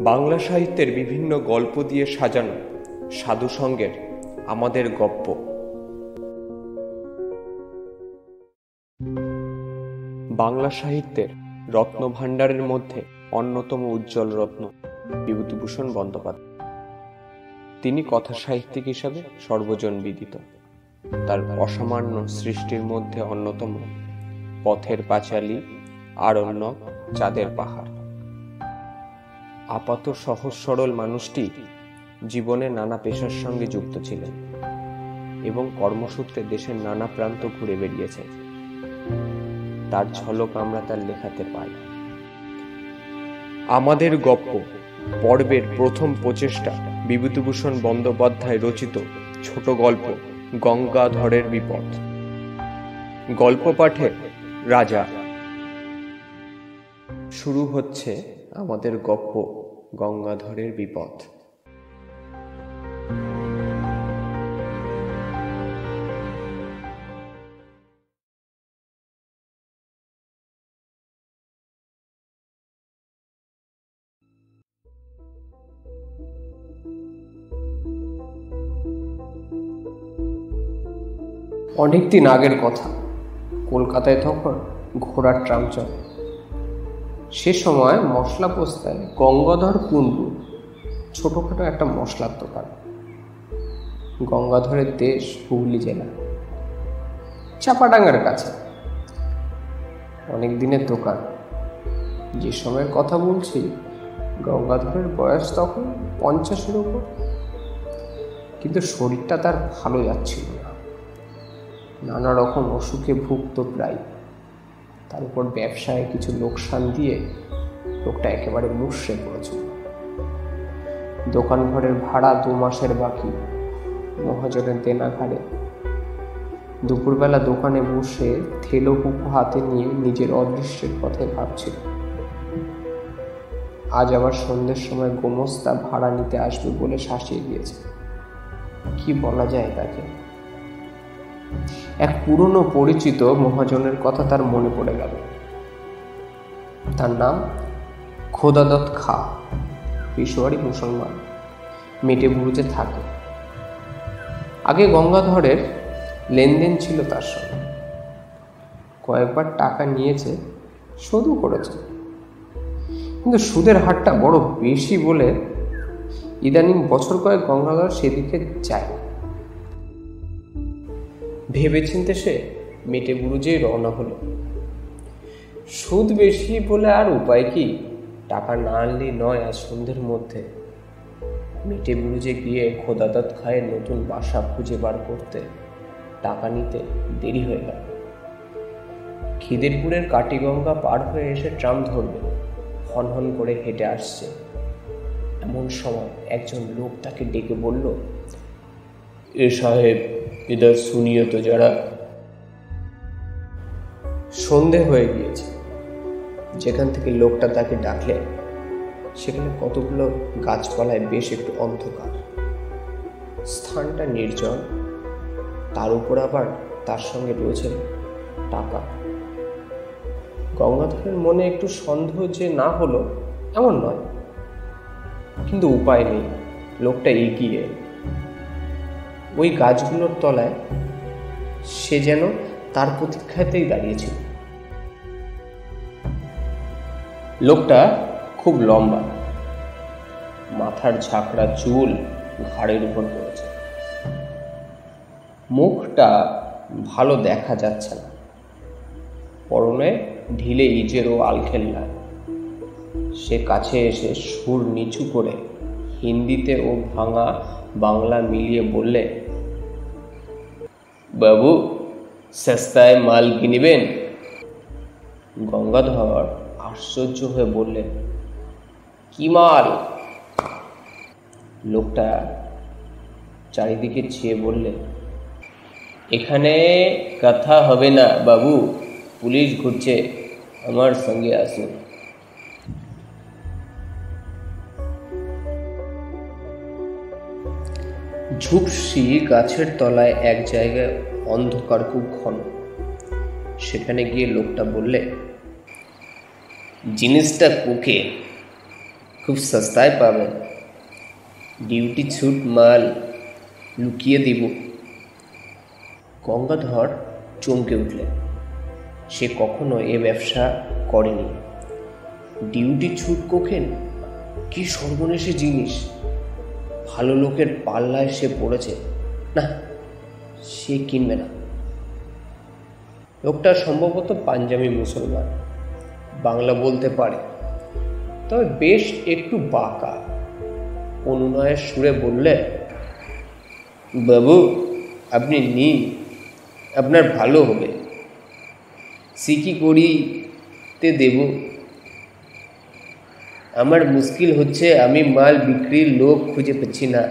বাংলা সাহিত্যের বিভিন্ন গল্প দিয়ে সাজানো সাধু সঙ্গের আমাদের গপ্প। বাংলা সাহিত্যের রত্নভাণ্ডারের মধ্যে অন্যতম উজ্জ্বল রত্ন বিভূতিভূষণ বন্দ্যোপাধ্যায়। তিনি কথা সাহিত্যিক হিসাবে সর্বজন বিদিত। তার অসামান্য সৃষ্টির মধ্যে অন্যতম পথের পাঁচালী আরণ্যক চাঁদের পাহাড়। আপাত সহজ সরল মানুষটি জীবনে নানা পেশার সঙ্গে যুক্ত ছিলেন এবং কর্মসূত্রে দেশের নানা প্রান্ত ঘুরে বেরিয়েছেন তার ঝলক আমরা তার লেখাতে পাই। আমাদের গপ্প, পর্বের প্রথম প্রচেষ্টা, বিভূতিভূষণ বন্দ্যোপাধ্যায় রচিত ছোট গল্প, গঙ্গাধরের বিপদ। গল্প পাঠের রাজা। শুরু হচ্ছে আমাদের গপ্প। গঙ্গাধরের বিপদ। অনেকদিন আগের কথা। কলকাতায় তখন ঘোড়ার ট্রাম চলে। সে সময় মশলা পোস্তায় গঙ্গাধর কুণ্ডু, ছোটোখাটো একটা মশলার দোকান। গঙ্গাধরের দেশ হুগলি জেলা, চাপাডাঙ্গার কাছে। অনেক দিনের দোকান। যে সময়ের কথা বলছি, গঙ্গাধরের বয়স তখন পঞ্চাশের উপর। কিন্তু শরীরটা তার ভালো যাচ্ছিল না। নানা রকম অসুখে ভুগত প্রায়। তার উপর ব্যবসায় কিছু লোকসান দিয়ে লোকটা একেবারে মুর্শে পড়েছিল দোকান ঘরের ভাড়া দু মাসের বাকি, মহাজনের দেনা ঘাড়ে দুপুরবেলা দোকানে বসে থেলো কুকু হাতে নিয়ে নিজের অদৃশ্যের পথে ভাবছিল, আজ আবার সন্ধ্যের সময় গোমস্তা ভাড়া নিতে আসবে বলে শাসিয়ে দিয়েছে। কি বলা যায় তাকে? এক পুরনো পরিচিত মহাজনের কথা তার মনে পড়ে গেল। তার নাম খোদাদত খা পেশোয়ারি মুসলমান, মেটে বুরুজে থাকে। আগে গঙ্গাধরের লেনদেন ছিল তার সঙ্গে। কয়েকবার টাকা নিয়েছে শোধও করেছে। কিন্তু সুদের হারটা বড় বেশি বলে ইদানিং বছর কয়েক গঙ্গাধর সেদিকে যায়। ভেবেচিন্তে সে মেটে বুরুজেই রওনা হলো। সুদ বেশি বলে আর উপায় কি? টাকা না আনলে নয় আজ সন্ধ্যের মধ্যে। মেটে বুরুজে গিয়ে খোদাদাত খায়ের নতুন বাসা খুঁজে বার করতে টাকা নিতে দেরি হয়ে গেল। খিদিরপুরের কাটিগঙ্গা পার হয়ে এসে ট্রাম ধরবে। হনহন করে হেঁটে আসছে। এমন সময় একজন লোক তাকে ডেকে বলল, এ সাহেব ইদার শুনিয়ে তো যারা। সন্ধে হয়ে গিয়েছে। যেখান থেকে লোকটা তাকে ডাকলে, সেখানে কতগুলো গাছপালায় বেশ একটু অন্ধকার। স্থানটা নির্জন, তার উপর আবার তার সঙ্গে রয়েছে টাকা। গঙ্গাধরের মনে একটু সন্দেহ যে না হলো, এমন নয়। কিন্তু উপায় নেই, লোকটা এগিয়ে ওই গাছগুলোর তলায় সে যেন তার প্রতীক্ষাতেই দাঁড়িয়েছিল লোকটা খুব লম্বা। মাথার ঝাঁকড়া চুল ঘাড়ের উপর পড়েছে। মুখটা ভালো দেখা যাচ্ছে না। পরনে ঢিলে ইজের ও আলখেল্লা। সে কাছে এসে সুর নিচু করে হিন্দিতে ও ভাঙা বাংলা মিলিয়ে বললে বাবু, সস্তায় মাল কিনিবেন? গঙ্গাধর আশ্চর্য হয়ে বললেন, কি মাল? লোকটা চারিদিকে চেয়ে বললে এখানে কথা হবে না বাবু, পুলিশ ঘুরছে, আমার সঙ্গে আসুন। ঝুপসি গাছের তলায় এক জায়গায় অন্ধকার খুব ঘন। সেখানে গিয়ে লোকটা বললে, জিনিসটা কুকে? খুব সস্তায় পাবেন ডিউটি ছুট মাল লুকিয়ে দিব। গঙ্গাধর চমকে উঠলেন। সে কখনো এ ব্যবসা করেনি। ডিউটি ছুট কোখেন কি সর্বনেশে জিনিস! ভালো লোকের পাল্লায় সে পড়েছে। না, সে কিনবে না। লোকটা সম্ভবত পাঞ্জাবি মুসলমান। বাংলা বলতে পারে। তবে বেশ একটু বাঁকা। অনুনয়ের সুরে বললে, বাবু, আপনি নিন। আপনার ভালো হবে। সিকি করিতে দেব। আমার মুশকিল হচ্ছে আমি মাল বিক্রির লোক খুঁজে পাচ্ছি না।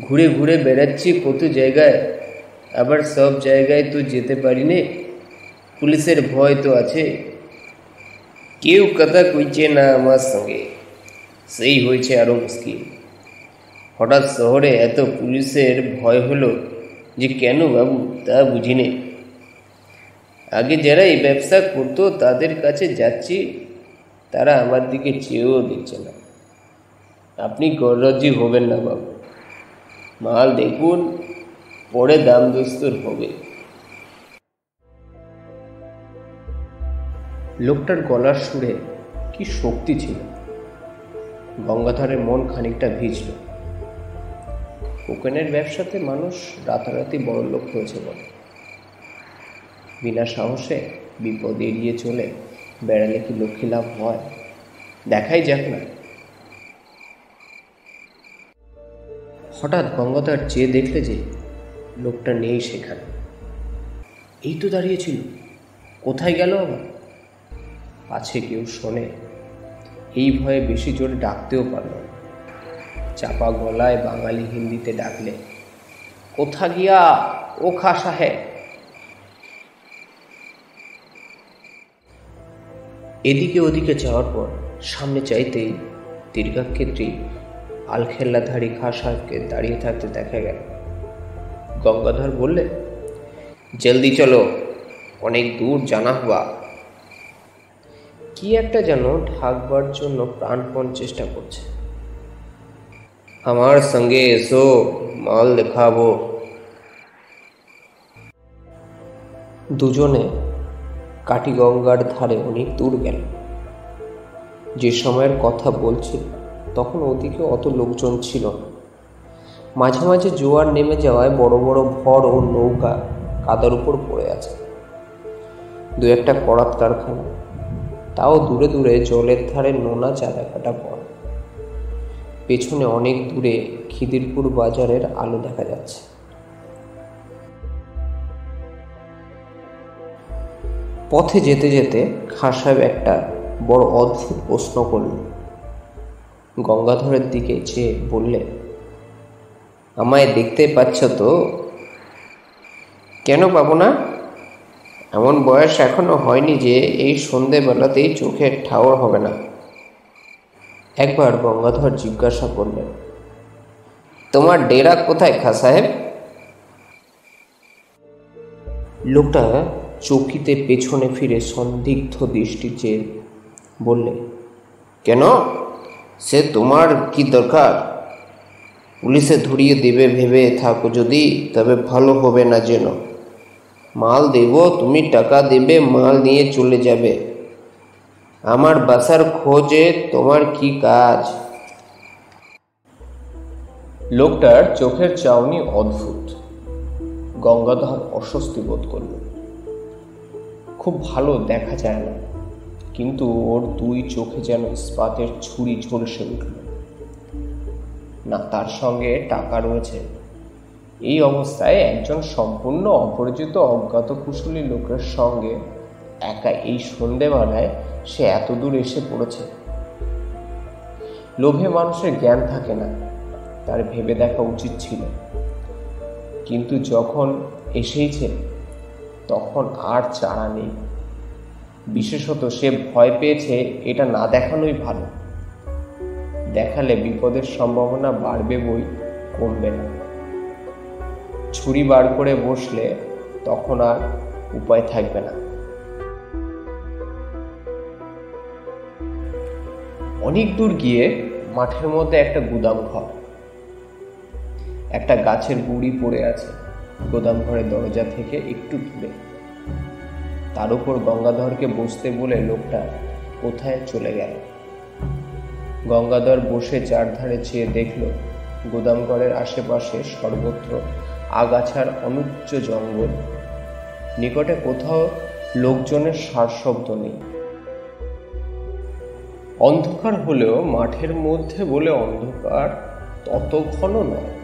ঘুরে ঘুরে বেড়াচ্ছি কত জায়গায়, আবার সব জায়গায় তো যেতে পারি নে পুলিশের ভয় তো আছে। কেউ কথা কইছে না আমার সঙ্গে। সেই হয়েছে আরও মুশকিল। হঠাৎ শহরে এত পুলিশের ভয় হলো যে কেন বাবু তা বুঝিনি। আগে যারা এই ব্যবসা করতো তাদের কাছে যাচ্ছি তারা আমার দিকে চেয়েও দিচ্ছে না। আপনি গরজি হবেন না বাবু। মাল দেখুন, পরে দাম দস্তুর হবে। লোকটার গলার সুরে কি শক্তি ছিল। গঙ্গাধরের মন খানিকটা ভিজল। কোকেনের ব্যবসাতে মানুষ রাতারাতি বড় লোক হয়েছে বলে বিনা সাহসে বিপদ এড়িয়ে চলে বেড়ালে কি লক্ষ্মী লাভ হয়? দেখাই যাক না। হঠাৎ গঙ্গাধর চেয়ে দেখলে যে লোকটা নেই সেখানে। এই তো দাঁড়িয়েছিল কোথায় গেল আবার? আছে কেউ শোনে। এই ভয়ে বেশি জোরে ডাকতেও পারল চাপা গলায় বাঙালি হিন্দিতে ডাকলে, কোথা গিয়া ও খা সাহেব? এদিকে ওদিকে যাওয়ার পর সামনে চাইতেই দীর্ঘাক্ষেত্রী আলখেল্লাধারী খা সাহেবকে দাঁড়িয়ে থাকতে দেখা গেল। গঙ্গাধর বললে, জলদি চলো, অনেক দূর জানা হওয়া। কি একটা যেন ঢাকবার জন্য প্রাণপণ চেষ্টা করছে। আমার সঙ্গে এসো, মাল দেখাবো। দুজনে কাটিগঙ্গার ধারে অনেক দূর গেল। যে সময়ের কথা বলছিল তখন ওদিকে অত লোকজন ছিল না। মাঝে মাঝে জোয়ার নেমে যাওয়ায় বড় বড় ভর ও নৌকা কাদার উপর পড়ে আছে। দু একটা করাত কারখানা। তাও দূরে দূরে জলের ধারে নোনা চাঁদা কাটা পড় পেছনে অনেক দূরে খিদিরপুর বাজারের আলো দেখা যাচ্ছে। পথে যেতে যেতে খাঁ সাহেব একটা বড় অদ্ভুত প্রশ্ন করল গঙ্গাধরের দিকে চেয়ে বললে, আমায় দেখতে পাচ্ছ তো? কেন পাবো না? এমন বয়স এখনও হয়নি যে এই সন্ধেবেলাতেই চোখের ঠাওর হবে না। একবার গঙ্গাধর জিজ্ঞাসা করলেন, তোমার ডেরা কোথায় খা সাহেব? লোকটা চৌকিতে পেছনে ফিরে সন্দিগ্ধ দৃষ্টি চেয়ে বললে, কেন? সে তোমার কি দরকার? পুলিশে ধরিয়ে দেবে ভেবে থাকো যদি, তবে ভালো হবে না যেন। মাল দেব, তুমি টাকা দেবে, মাল নিয়ে চলে যাবে। আমার বাসার খোঁজে তোমার কি কাজ? লোকটার চোখের চাউনি অদ্ভুত। গঙ্গাধর অস্বস্তি বোধ করল খুব ভালো দেখা যায় না। কিন্তু ওর দুই চোখে যেন ইস্পাতের ছুরি ঝলসে উঠল। না, তার সঙ্গে টাকা রয়েছে। এই অবস্থায় একজন সম্পূর্ণ অপরিচিত অজ্ঞাত কুশলী লোকের সঙ্গে একা এই সন্ধেবেলায় সে এত দূর এসে পড়েছে। লোভে মানুষের জ্ঞান থাকে না, তার ভেবে দেখা উচিত ছিল। কিন্তু যখন এসেইছে তখন আর চারা নেই। বিশেষত সে ভয় পেয়েছে এটা না দেখানোই ভালো। দেখালে বিপদের সম্ভাবনা বাড়বে বই কমবে না। ছুরি বার করে বসলে তখন আর উপায় থাকবে না। অনেক দূর গিয়ে মাঠের মধ্যে একটা গুদাম ঘর। একটা গাছের গুড়ি পড়ে আছে। গোদাম ঘরের দরজা থেকে একটু দূরে। তার উপর গঙ্গাধরকে বসতে বলে লোকটা কোথায় চলে গেল। গঙ্গাধর বসে চারধারে চেয়ে দেখল, গুদামঘরের আশেপাশে সর্বত্র আগাছার অনুচ্চ জঙ্গল। নিকটে কোথাও লোকজনের সারশব্দ নেই। অন্ধকার হলেও মাঠের মধ্যে বলে অন্ধকার তত ঘন নয়।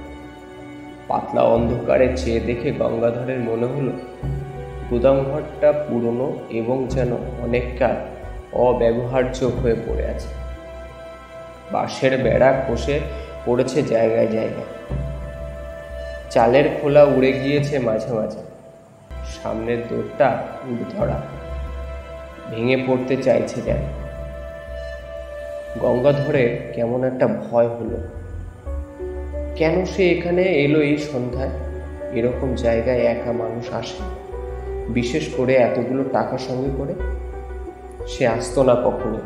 পাতলা অন্ধকারে চেয়ে দেখে গঙ্গাধরের মনে হলো, গুদামঘরটা পুরনো এবং যেন অনেকটা অব্যবহার্য হয়ে পড়ে আছে। বাঁশের বেড়া খসে পড়েছে জায়গায় জায়গায়। চালের খোলা উড়ে গিয়েছে মাঝে মাঝে। সামনের উড় ধরা ভেঙে পড়তে চাইছে যেন। গঙ্গাধরের কেমন একটা ভয় হলো। কেন সে এখানে এলো এই সন্ধ্যায়? এরকম জায়গায় একা মানুষ আসে বিশেষ করে এতগুলো টাকা সঙ্গে করে। সে আসতো না কখনো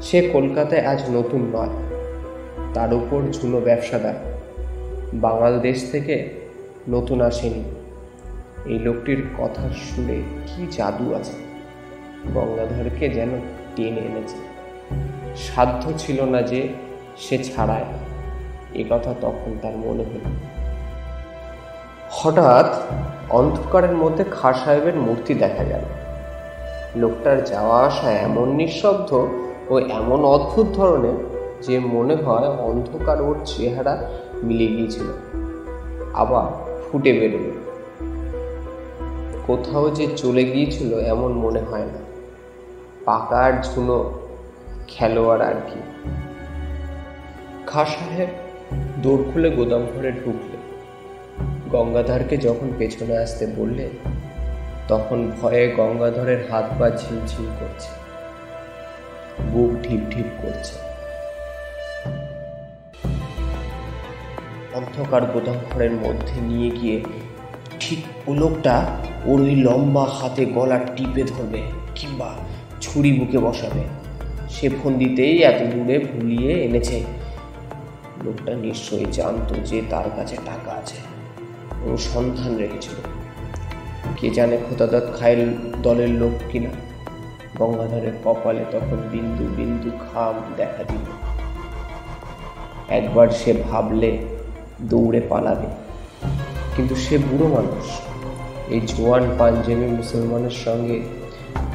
সে কলকাতায় আজ নতুন নয়। তার উপর ঝুনো ব্যবসাদার। বাঙাল দেশ থেকে নতুন আসেনি। এই লোকটির কথার সুরে কি জাদু আছে? গঙ্গাধরকে যেন টেনে এনেছে। সাধ্য ছিল না যে সে ছাড়ায়। এ কথা তখন তার মনে হল। হঠাৎ অন্ধকারের মধ্যে খা সাহেবের মূর্তি দেখা গেল। লোকটার যাওয়া আসা এমন নিঃশব্দ ও এমন অদ্ভুত ধরনের যে মনে হয় অন্ধকার ওর চেহারা মিলে গিয়েছিল। আবার ফুটে বেরোল। কোথাও যে চলে গিয়েছিল এমন মনে হয় না। পাকার ঝুনো খেলোয়াড় আর কি। খা সাহেব দৌড় খুলে গোদাম ঘরে ঢুকলে। গঙ্গাধরকে যখন পেছনে আসতে বললে, তখন ভয়ে গঙ্গাধরের হাত পা ঝিমঝিম করছে। বুক ঢিপ ঢিপ করছে। অন্ধকার গোদাম ঘরের মধ্যে নিয়ে গিয়ে ঠিক ও লোকটা ওর ওই লম্বা হাতে গলা টিপে ধরবে কিংবা ছুরি বুকে বসাবে। সে ফোন দিতেই এত দূরে ভুলিয়ে এনেছে লোকটা নিশ্চয়ই জানতো যে তার কাছে টাকা আছে। ও সন্ধান রেখেছিল। কে জানে খোদাদত খায়ের দলের লোক কিনা। গঙ্গাধরের কপালে তখন বিন্দু বিন্দু খাম দেখা দিল। একবার সে ভাবলে দৌড়ে পালাবে। কিন্তু সে বুড়ো মানুষ। এই জোয়ান পাঞ্জাবি মুসলমানের সঙ্গে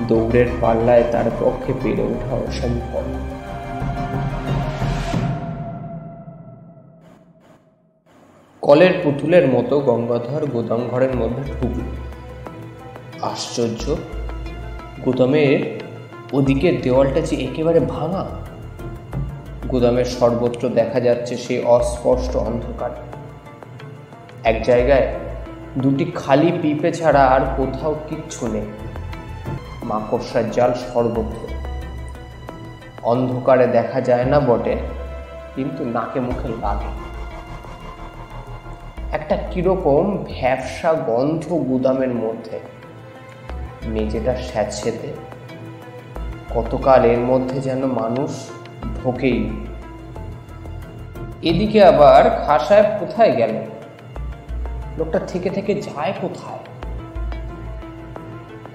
দৌড়ের পাল্লায় তার পক্ষে পেরে ওঠা অসম্ভব। কলের পুতুলের মতো গঙ্গাধর গোদাম ঘরের মধ্যে ঢুকল। আশ্চর্য গুদামের ওদিকে দেওয়ালটা যে একেবারে ভাঙা। গোদামের সর্বত্র দেখা যাচ্ছে সেই অস্পষ্ট অন্ধকার। এক জায়গায় দুটি খালি পিপে ছাড়া আর কোথাও কিচ্ছু নেই। মাকড়সার জাল সর্বত্র। অন্ধকারে দেখা যায় না বটে, কিন্তু নাকে মুখে লাগে। একটা কীরকম ভ্যাবসা গন্ধ গুদামের মধ্যে। মেঝেটা স্যাঁতসেতে কতকাল এর মধ্যে যেন মানুষ ঢোকেই এদিকে আবার খাসায় কোথায় গেল? লোকটা থেকে থেকে যায় কোথায়?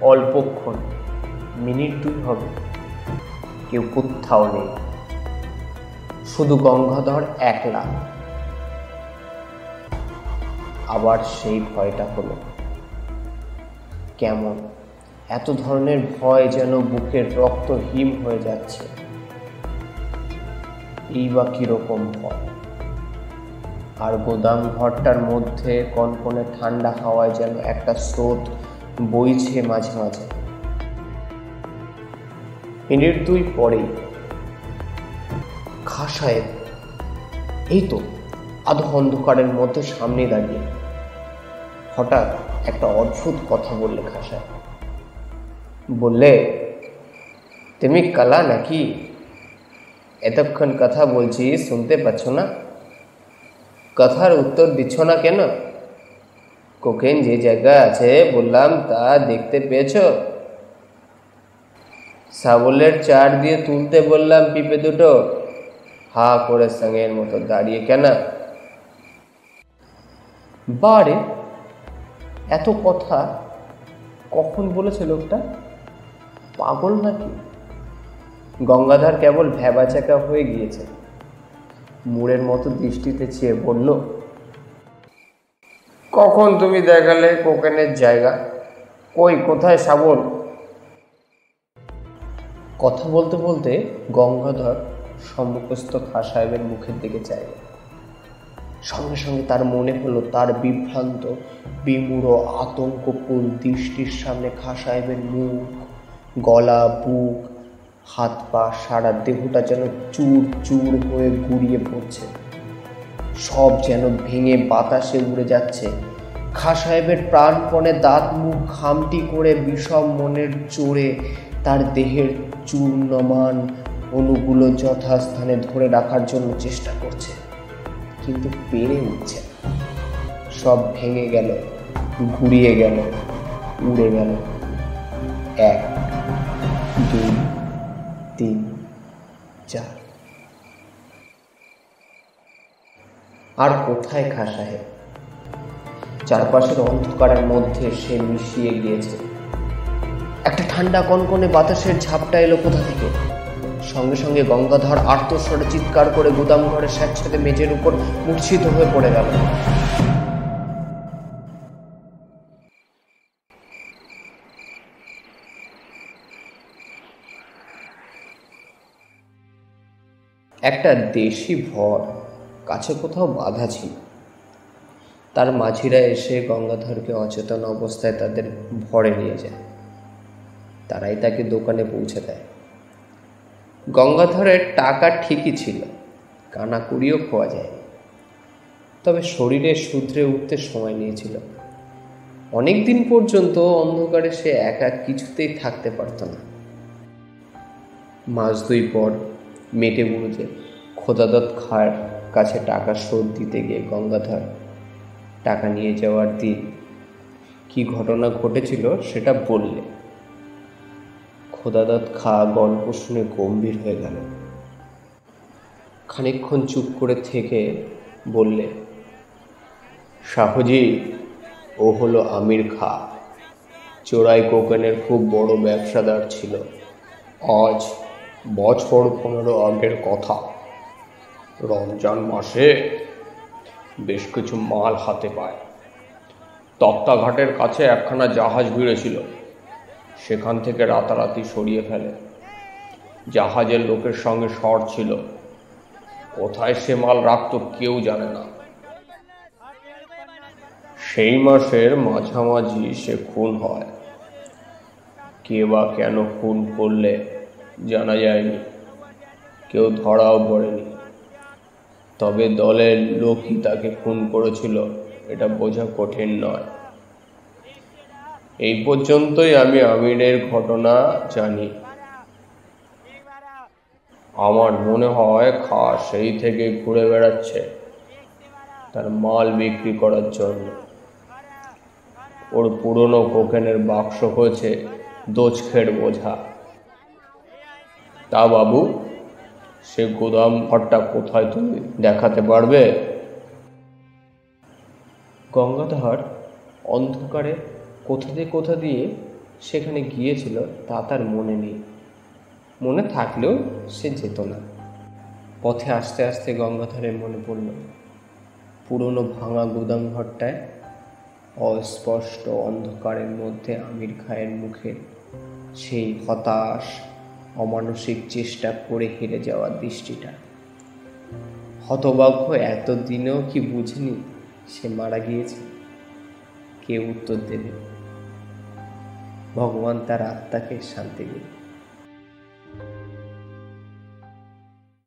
অল্পক্ষণ, মিনিট দুই হবে। কেউ কোথাও নেই। শুধু গঙ্গাধর একলা। আবার সেই ভয়টা হলো। কেমন? এত ধরনের ভয় যেন বুকের রক্ত হিম হয়ে যাচ্ছে। এই বা কীরকম ভয়? আর গোদাম ঘরটার মধ্যে কনকনে ঠান্ডা হাওয়ায় যেন একটা স্রোত বইছে মাঝে মাঝে। মিনিট দুই পরেই খা সাহেব এই তো আধ অন্ধকারের মধ্যে সামনে দাঁড়িয়ে। হঠাৎ একটা অদ্ভুত কথা বললে খা সাহেব বললে, তুমি কালা নাকি? এতক্ষণ কথা বলছি, শুনতে পাচ্ছ না? কথার উত্তর দিচ্ছ না কেন? কোকেন যে জায়গা আছে, বললাম, তা দেখতে পেয়েছ? সাবলের চার দিয়ে তুলতে বললাম, পিপে দুটো, হা করে সঙ্গের মতো দাঁড়িয়ে কেন? বারে এত কথা কখন বলেছে লোকটা? পাগল নাকি? গঙ্গাধর কেবল ভ্যাবাচাকা হয়ে গিয়েছে। মুড়ের মতো দৃষ্টিতে চেয়ে বলল কখন তুমি দেখালে কোকেনের জায়গা? কই কোথায় সাবল কথা বলতে বলতে গঙ্গাধর সম্মুখস্থ খা সাহেবের মুখের দিকে চাইল সঙ্গে সঙ্গে তার মনে হলো তার বিভ্রান্ত, বিমূঢ় আতঙ্কপূল দৃষ্টির সামনে খা সাহেবের মুখ, গলা, বুক, হাত পা, সারা দেহটা যেন চুর চুর হয়ে গুড়িয়ে পড়ছে। সব যেন ভেঙে বাতাসে উড়ে যাচ্ছে। খা সাহেবের প্রাণপণে দাঁত, মুখ খামটি করে বিষম মনের চোরে তার দেহের চূর্ণমান অনুগুলো যথাস্থানে ধরে রাখার জন্য চেষ্টা করছে। কিন্তু পেরে উঠছে। সব ভেঙে গেল, ঘুরিয়ে গেল, উড়ে গেল। এক, দুই, তিন, চার। আর কোথায় খা সাহেব? চারপাশের অন্ধকারের মধ্যে সে মিশিয়ে গিয়েছে। একটা ঠান্ডা কনকনে বাতাসের ঝাপটা এলো কোথা থেকে? সঙ্গে সঙ্গে গঙ্গাধর আর্তস্বরে চিৎকার করে গুদাম ঘরে স্যাঁতস্যাঁতে মেঝের উপর মূর্ছিত হয়ে পড়ে গেল। একটা দেশি ভর, কাছে কোথাও বাধা ছিল। তার মাঝিরা এসে গঙ্গাধরকে অচেতন অবস্থায় তাদের ভরে নিয়ে যায়। তারাই তাকে দোকানে পৌঁছে দেয়। গঙ্গাধরের টাকা ঠিকই ছিল, কানাকুড়িও খোয়া যায় তবে শরীরে শুধরে উঠতে সময় নিয়েছিল। অনেক দিন পর্যন্ত অন্ধকারে সে একা কিছুতেই থাকতে পারত না। মাস দুই পর মেটে বুড়ুতে খোদাদত খার কাছে টাকা শোধ দিতে গিয়ে গঙ্গাধর টাকা নিয়ে যাওয়ার দিন কি ঘটনা ঘটেছিল সেটা বললে। খোদাদত খা, গল্প শুনে গম্ভীর হয়ে গেল। খানিকক্ষণ চুপ করে থেকে বললে শাহজি ও হলো আমির খা। চোরাই কোকেনের খুব বড় ব্যবসাদার ছিল। আজ বছর পনেরো আগের কথা। রমজান মাসে বেশ কিছু মাল হাতে পায়। তক্তাঘাটের কাছে একখানা জাহাজ ভিড়েছিল। সেখান থেকে রাতারাতি সরিয়ে ফেলে। জাহাজের লোকের সঙ্গে শর্ট ছিল। কোথায় সে মাল রাখতো কেউ জানে না। সেই মাসের মাঝামাঝি সে খুন হয়। কে বা কেন খুন করলে জানা যায়নি। কেউ ধরাও পড়েনি। তবে দলের লোকই তাকে খুন করেছিল, এটা বোঝা কঠিন নয়। এই পর্যন্তই আমি আমিরের ঘটনা জানি। আমার মনে হয় খা সেই থেকে ঘুরে বেড়াচ্ছে তার মাল বিক্রি করার জন্য। ওর পুরনো কোকেনের বাক্স হয়েছে দোচখের বোঝা। তা বাবু, সে গোদাম ঘরটা কোথায় তুমি দেখাতে পারবে? গঙ্গাধর অন্ধকারে কোথা দিয়ে কোথা দিয়ে সেখানে গিয়েছিল তা তার মনে নেই। মনে থাকলেও সে যেত না। পথে আস্তে আস্তে গঙ্গাধরের মনে পড়ল, পুরনো ভাঙা গুদাম ঘরটায় অস্পষ্ট অন্ধকারের মধ্যে আমির খায়ের মুখে সেই হতাশ, অমানসিক চেষ্টা করে হেরে যাওয়ার দৃষ্টিটা। হতভাগ্য এতদিনেও কি বুঝেনি সে মারা গিয়েছে? কে উত্তর দেবে? ভগবান তার আত্মাকে শান্তি দিন